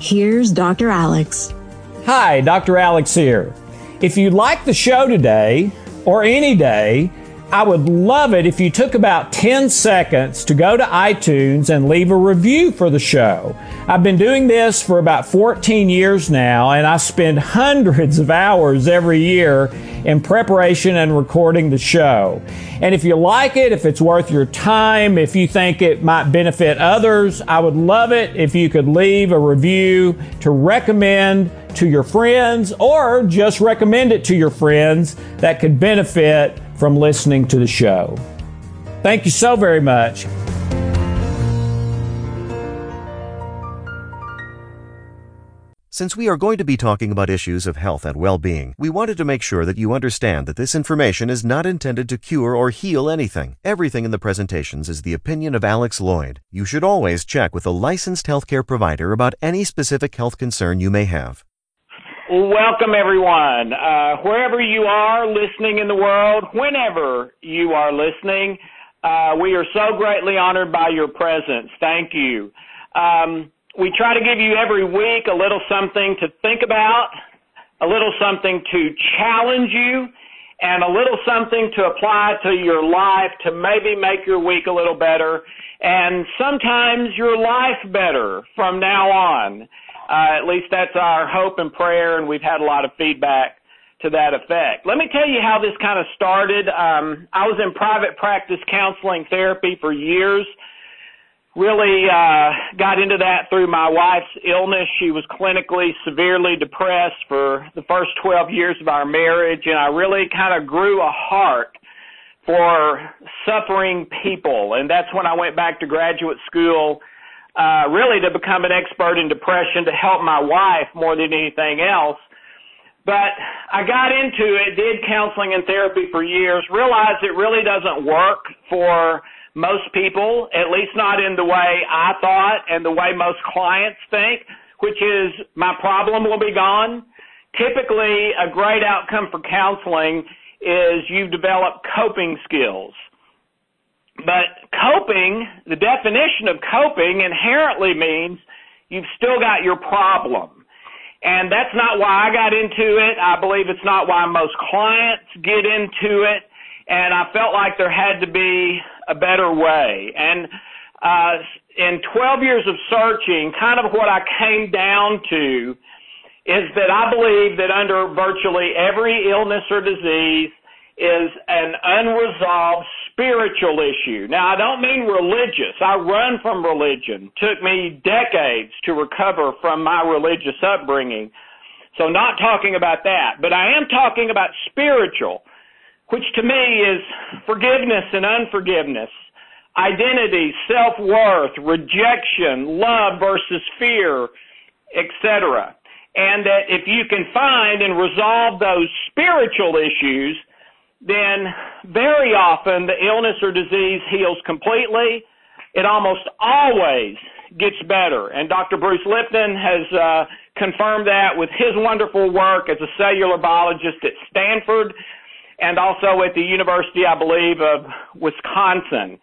Here's Dr. Alex. Hi, Dr. Alex here. If you like the show today, or any day, I would love it if you took about 10 seconds to go to iTunes and leave a review for the show. I've been doing this for about 14 years now, and I spend hundreds of hours every year in preparation and recording the show. And if you like it, if it's worth your time, if you think it might benefit others, I would love it if you could leave a review to recommend to your friends or just recommend it to your friends that could benefit from listening to the show. Thank you so very much. Since we are going to be talking about issues of health and well being, we wanted to make sure that you understand that this information is not intended to cure or heal anything. Everything in the presentations is the opinion of Alex Loyd. You should always check with a licensed healthcare provider about any specific health concern you may have. Welcome, everyone. Uh, wherever you are listening in the world, whenever you are listening, uh, we are so greatly honored by your presence. Thank you. Um, we try to give you every week a little something to think about, a little something to challenge you, and a little something to apply to your life to maybe make your week a little better, and sometimes your life better from now on. Uh, at least that's our hope and prayer, and we've had a lot of feedback to that effect. Let me tell you how this kind of started. Um, I was in private practice counseling therapy for years. Really uh, got into that through my wife's illness. She was clinically severely depressed for the first 12 years of our marriage, and I really kind of grew a heart for suffering people. And that's when I went back to graduate school uh, really to become an expert in depression to help my wife more than anything else. But I got into it, did counseling and therapy for years, realized it really doesn't work for most people, at least not in the way I thought and the way most clients think, which is my problem will be gone. Typically, a great outcome for counseling is you've developed coping skills. But coping, the definition of coping inherently means you've still got your problem. And that's not why I got into it. I believe it's not why most clients get into it. And I felt like there had to be a better way. And uh, in 12 years of searching, kind of what I came down to is that I believe that under virtually every illness or disease is an unresolved spiritual issue. Now, I don't mean religious. I run from religion. Took me decades to recover from my religious upbringing. So not talking about that, but I am talking about spiritual, which to me is forgiveness and unforgiveness, identity, self-worth, rejection, love versus fear, etc. And that if you can find and resolve those spiritual issues, then very often the illness or disease heals completely. It almost always gets better. And Dr. Bruce Lipton has uh, confirmed that with his wonderful work as a cellular biologist at Stanford and also at the University, I believe, of Wisconsin.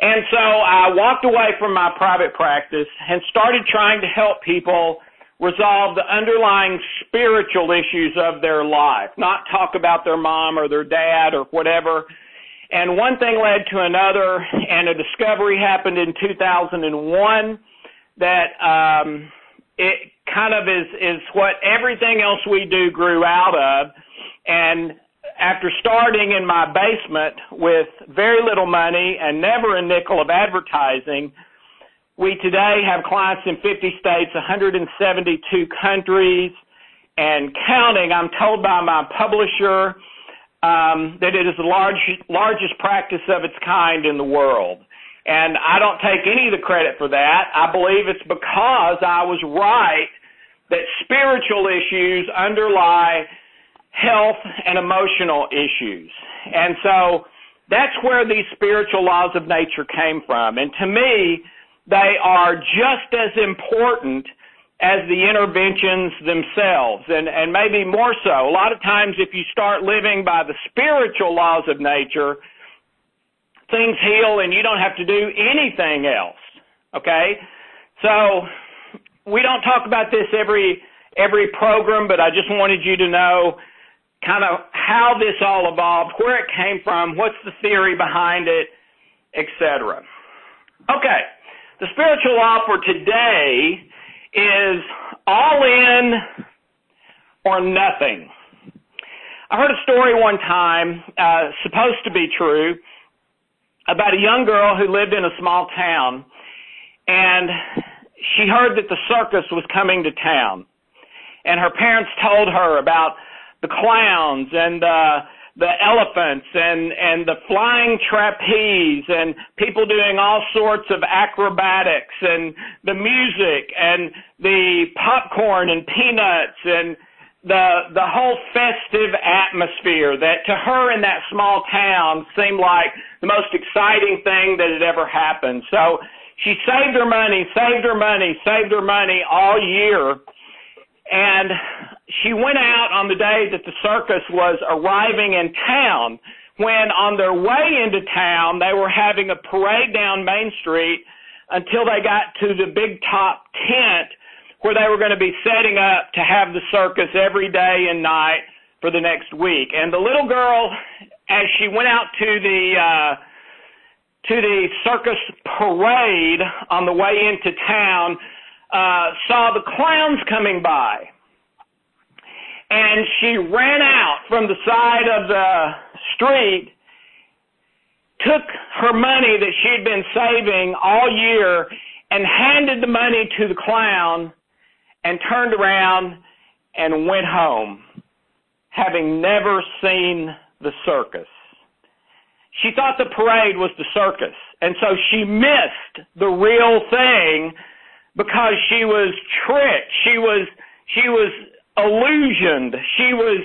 And so I walked away from my private practice and started trying to help people resolve the underlying spiritual issues of their life, not talk about their mom or their dad or whatever. And one thing led to another, and a discovery happened in 2001 that um, it kind of is is what everything else we do grew out of. And after starting in my basement with very little money and never a nickel of advertising, we today have clients in 50 states, 172 countries, and counting. I'm told by my publisher um, that it is the large, largest practice of its kind in the world. And I don't take any of the credit for that. I believe it's because I was right that spiritual issues underlie health and emotional issues. And so that's where these spiritual laws of nature came from. And to me, they are just as important as the interventions themselves and, and maybe more so. A lot of times if you start living by the spiritual laws of nature, things heal and you don't have to do anything else. Okay? So we don't talk about this every every program, but I just wanted you to know kind of how this all evolved, where it came from, what's the theory behind it, etc. Okay. The spiritual law for today is all in or nothing. I heard a story one time, uh, supposed to be true, about a young girl who lived in a small town, and she heard that the circus was coming to town. And her parents told her about the clowns and uh, the elephants and and the flying trapeze and people doing all sorts of acrobatics and the music and the popcorn and peanuts and the the whole festive atmosphere that to her in that small town seemed like the most exciting thing that had ever happened. So she saved her money, saved her money, saved her money all year and she went out on the day that the circus was arriving in town when on their way into town they were having a parade down Main Street until they got to the big top tent where they were going to be setting up to have the circus every day and night for the next week. And the little girl, as she went out to the uh, to the circus parade on the way into town, uh, saw the clowns coming by. And she ran out from the side of the street, took her money that she'd been saving all year, and handed the money to the clown, and turned around and went home, having never seen the circus. She thought the parade was the circus, and so she missed the real thing because she was tricked. She was she was illusioned. She was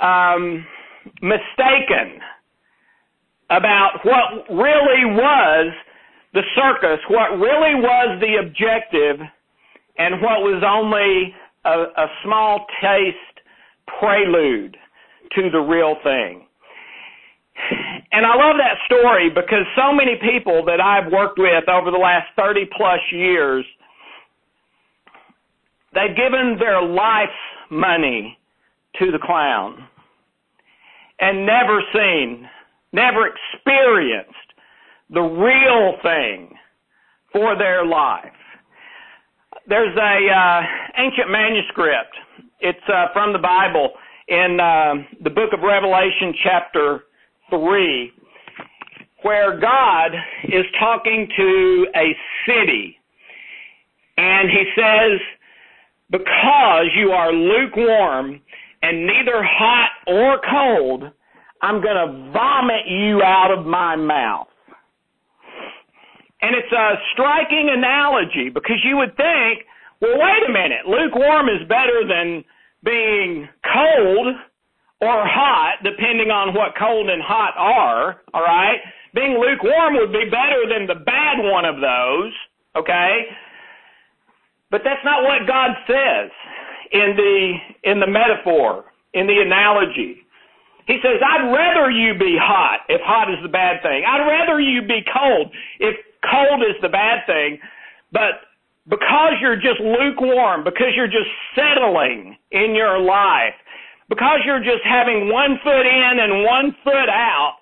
um, mistaken about what really was the circus, what really was the objective, and what was only a, a small taste prelude to the real thing. And I love that story because so many people that I've worked with over the last 30 plus years They've given their life money to the clown and never seen, never experienced the real thing for their life. There's a uh, ancient manuscript. It's uh, from the Bible in uh, the book of Revelation, chapter three, where God is talking to a city, and He says because you are lukewarm and neither hot or cold, I'm going to vomit you out of my mouth. And it's a striking analogy because you would think, well, wait a minute, lukewarm is better than being cold or hot, depending on what cold and hot are, all right? Being lukewarm would be better than the bad one of those, okay? But that's not what God says in the in the metaphor, in the analogy. He says, I'd rather you be hot if hot is the bad thing. I'd rather you be cold if cold is the bad thing. But because you're just lukewarm, because you're just settling in your life, because you're just having one foot in and one foot out,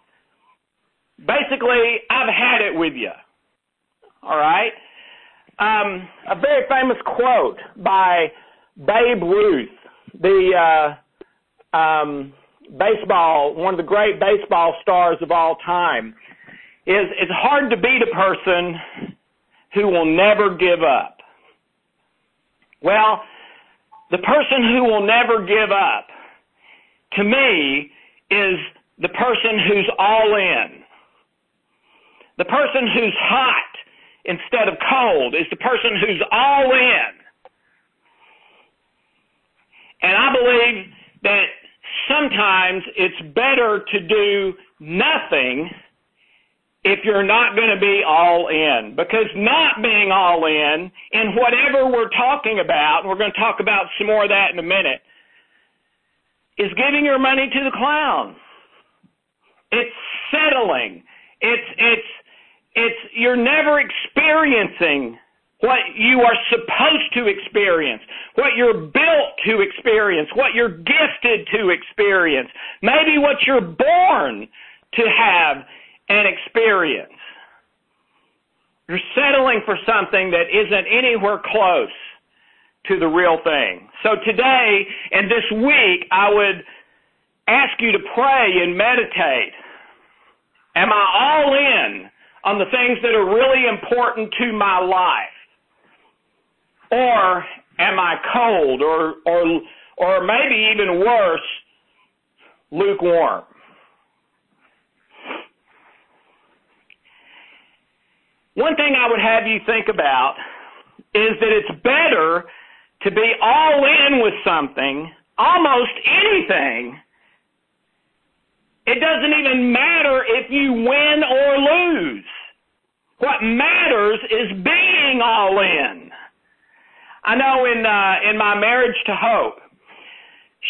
basically, I've had it with you. All right? Um, a very famous quote by Babe Ruth, the uh, um, baseball, one of the great baseball stars of all time, is it's hard to beat a person who will never give up. Well, the person who will never give up, to me, is the person who's all in. The person who's hot instead of cold is the person who's all in. And I believe that sometimes it's better to do nothing if you're not going to be all in. Because not being all in, in whatever we're talking about, and we're going to talk about some more of that in a minute, is giving your money to the clown. It's settling. It's, it's, it's, you're never experiencing what you are supposed to experience, what you're built to experience, what you're gifted to experience, maybe what you're born to have and experience. You're settling for something that isn't anywhere close to the real thing. So today and this week, I would ask you to pray and meditate. Am I all in on the things that are really important to my life? Or am I cold or, or, or maybe even worse, lukewarm? One thing I would have you think about is that it's better to be all in with something, almost anything. It doesn't even matter if you win. What matters is being all in. I know in uh, in my marriage to Hope,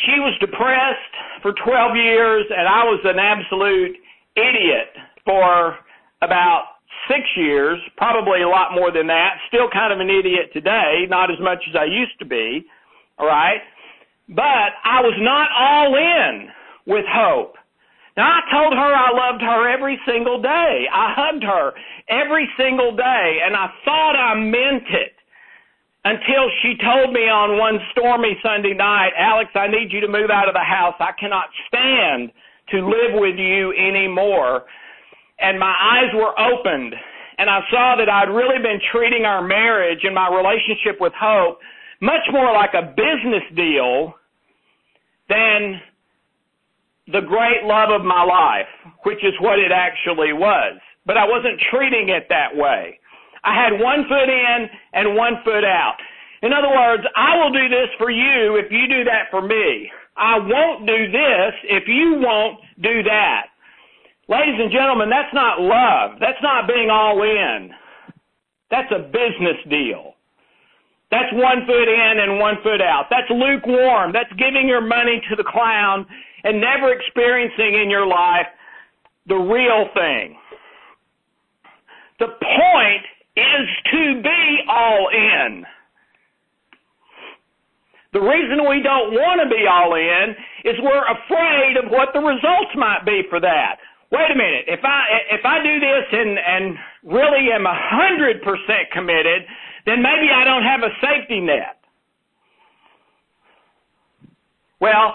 she was depressed for 12 years, and I was an absolute idiot for about six years, probably a lot more than that. Still kind of an idiot today, not as much as I used to be. All right. But I was not all in with hope. Now I told her I loved her every single day. I hugged her every single day and I thought I meant it until she told me on one stormy Sunday night, Alex, I need you to move out of the house. I cannot stand to live with you anymore and my eyes were opened and I saw that I'd really been treating our marriage and my relationship with Hope much more like a business deal than the great love of my life, which is what it actually was. But I wasn't treating it that way. I had one foot in and one foot out. In other words, I will do this for you if you do that for me. I won't do this if you won't do that. Ladies and gentlemen, that's not love. That's not being all in. That's a business deal. That's one foot in and one foot out. That's lukewarm. That's giving your money to the clown and never experiencing in your life the real thing. The point is to be all in. The reason we don't want to be all in is we're afraid of what the results might be for that wait a minute, if I if I do this and and really am a hundred percent committed, then maybe I don't have a safety net. Well,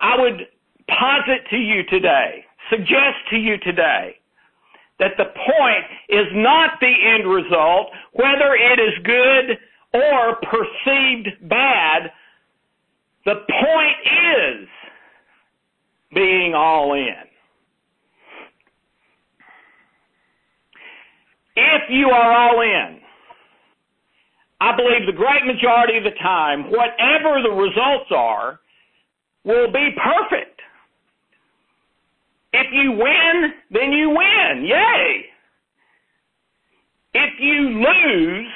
I would posit to you today, suggest to you today, that the point is not the end result, whether it is good or perceived bad. The point is being all in. if you are all in, I believe the great majority of the time, whatever the results are, will be perfect. If you win, then you win. Yay! If you lose,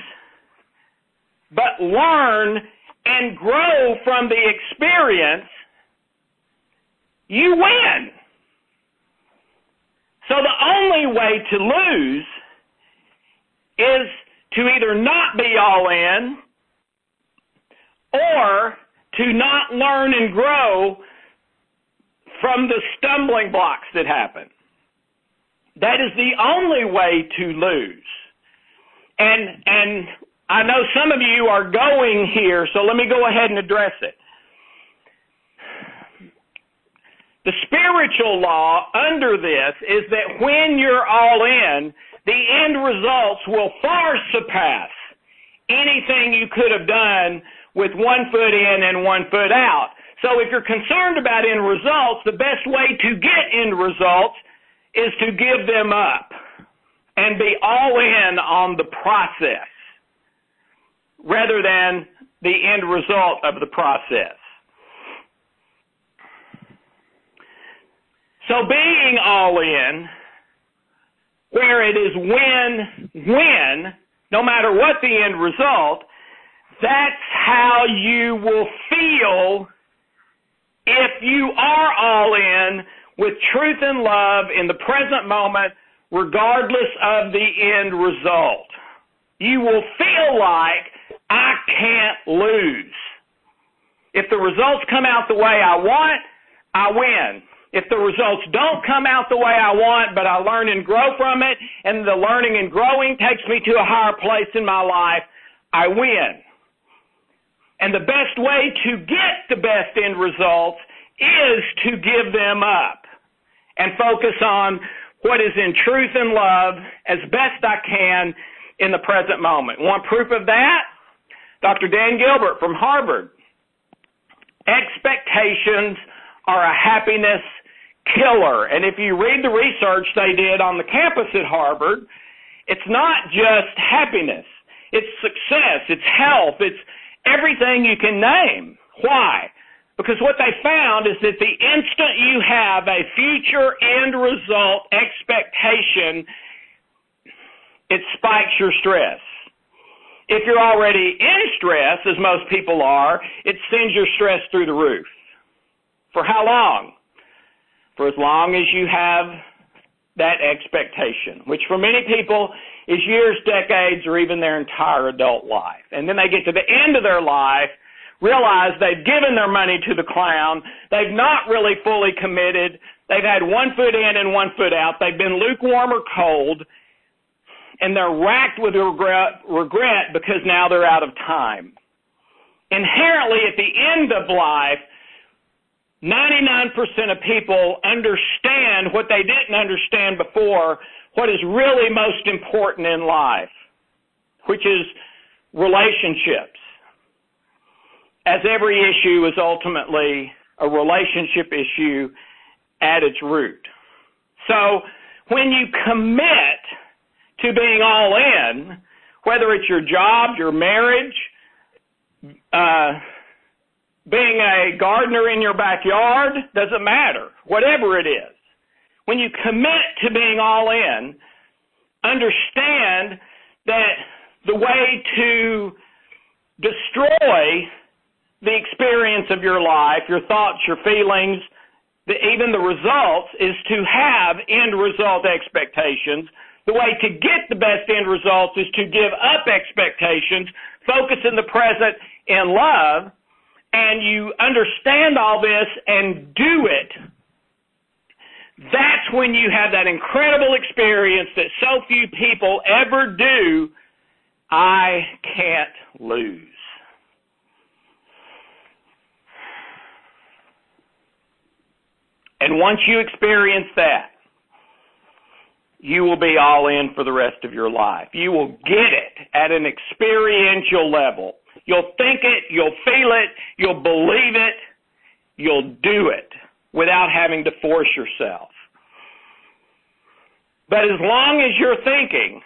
but learn and grow from the experience, you win. So the only way to lose is to either not be all in or to not learn and grow from the stumbling blocks that happen. That is the only way to lose. And and I know some of you are going here, so let me go ahead and address it. The spiritual law under this is that when you're all in, the end results will far surpass anything you could have done with one foot in and one foot out. So if you're concerned about end results, the best way to get end results is to give them up and be all in on the process rather than the end result of the process. So being all in where it is win, win, no matter what the end result, that's how you will feel if you are all in with truth and love in the present moment, regardless of the end result. You will feel like I can't lose. If the results come out the way I want, I win. If the results don't come out the way I want, but I learn and grow from it, and the learning and growing takes me to a higher place in my life, I win. And the best way to get the best end results is to give them up and focus on what is in truth and love as best I can in the present moment. Want proof of that? Dr. Dan Gilbert from Harvard. Expectations are a happiness killer. And if you read the research they did on the campus at Harvard, it's not just happiness. It's success. It's health. It's everything you can name. Why? Because what they found is that the instant you have a future end result expectation, it spikes your stress. If you're already in stress, as most people are, it sends your stress through the roof. For how long? For as long as you have that expectation, which for many people is years, decades, or even their entire adult life. And then they get to the end of their life, realize they've given their money to the clown, they've not really fully committed, they've had one foot in and one foot out, they've been lukewarm or cold, and they're racked with regret, regret because now they're out of time. Inherently, at the end of life, 99% of people understand what they didn't understand before, what is really most important in life, which is relationships. As every issue is ultimately a relationship issue at its root. So when you commit to being all in, whether it's your job, your marriage, uh, being a gardener in your backyard, doesn't matter. Whatever it is. When you commit to being all in, understand that the way to destroy the experience of your life, your thoughts, your feelings, the, even the results, is to have end result expectations. The way to get the best end results is to give up expectations, focus in the present in love, and you understand all this and do it, that's when you have that incredible experience that so few people ever do. I can't lose. And once you experience that, you will be all in for the rest of your life. You will get it at an experiential level. You'll think it, you'll feel it, you'll believe it, you'll do it without having to force yourself. But as long as you're thinking,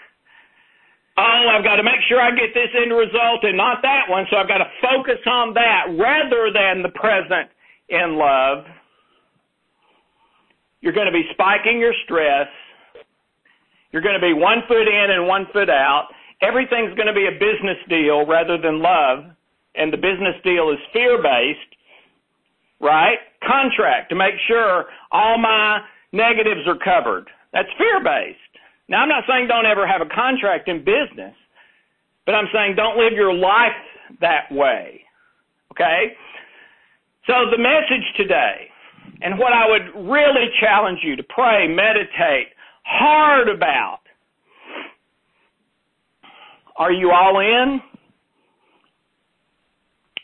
oh, I've got to make sure I get this end result and not that one, so I've got to focus on that rather than the present in love, you're going to be spiking your stress. You're going to be one foot in and one foot out everything's going to be a business deal rather than love, and the business deal is fear based, right? Contract to make sure all my negatives are covered. That's fear based. Now, I'm not saying don't ever have a contract in business, but I'm saying don't live your life that way. Okay? So, the message today, and what I would really challenge you to pray, meditate hard about, are you all in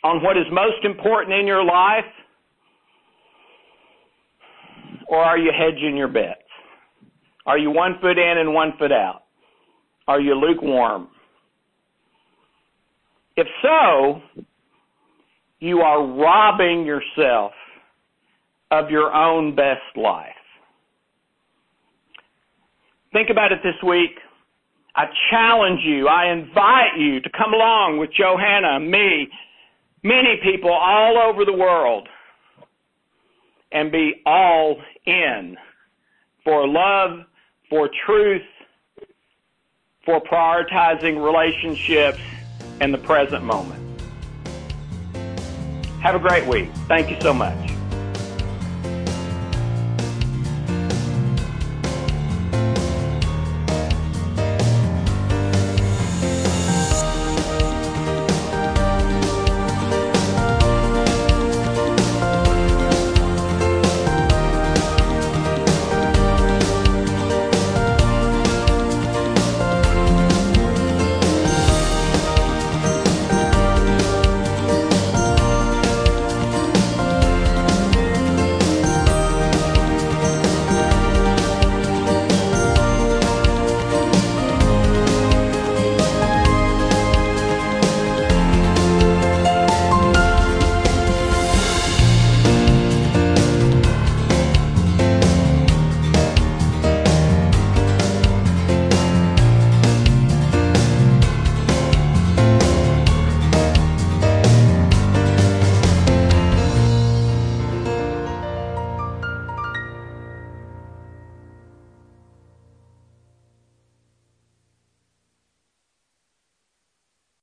on what is most important in your life? Or are you hedging your bets? Are you one foot in and one foot out? Are you lukewarm? If so, you are robbing yourself of your own best life. Think about it this week. I challenge you, I invite you to come along with Johanna, me, many people all over the world and be all in for love, for truth, for prioritizing relationships and the present moment. Have a great week. Thank you so much.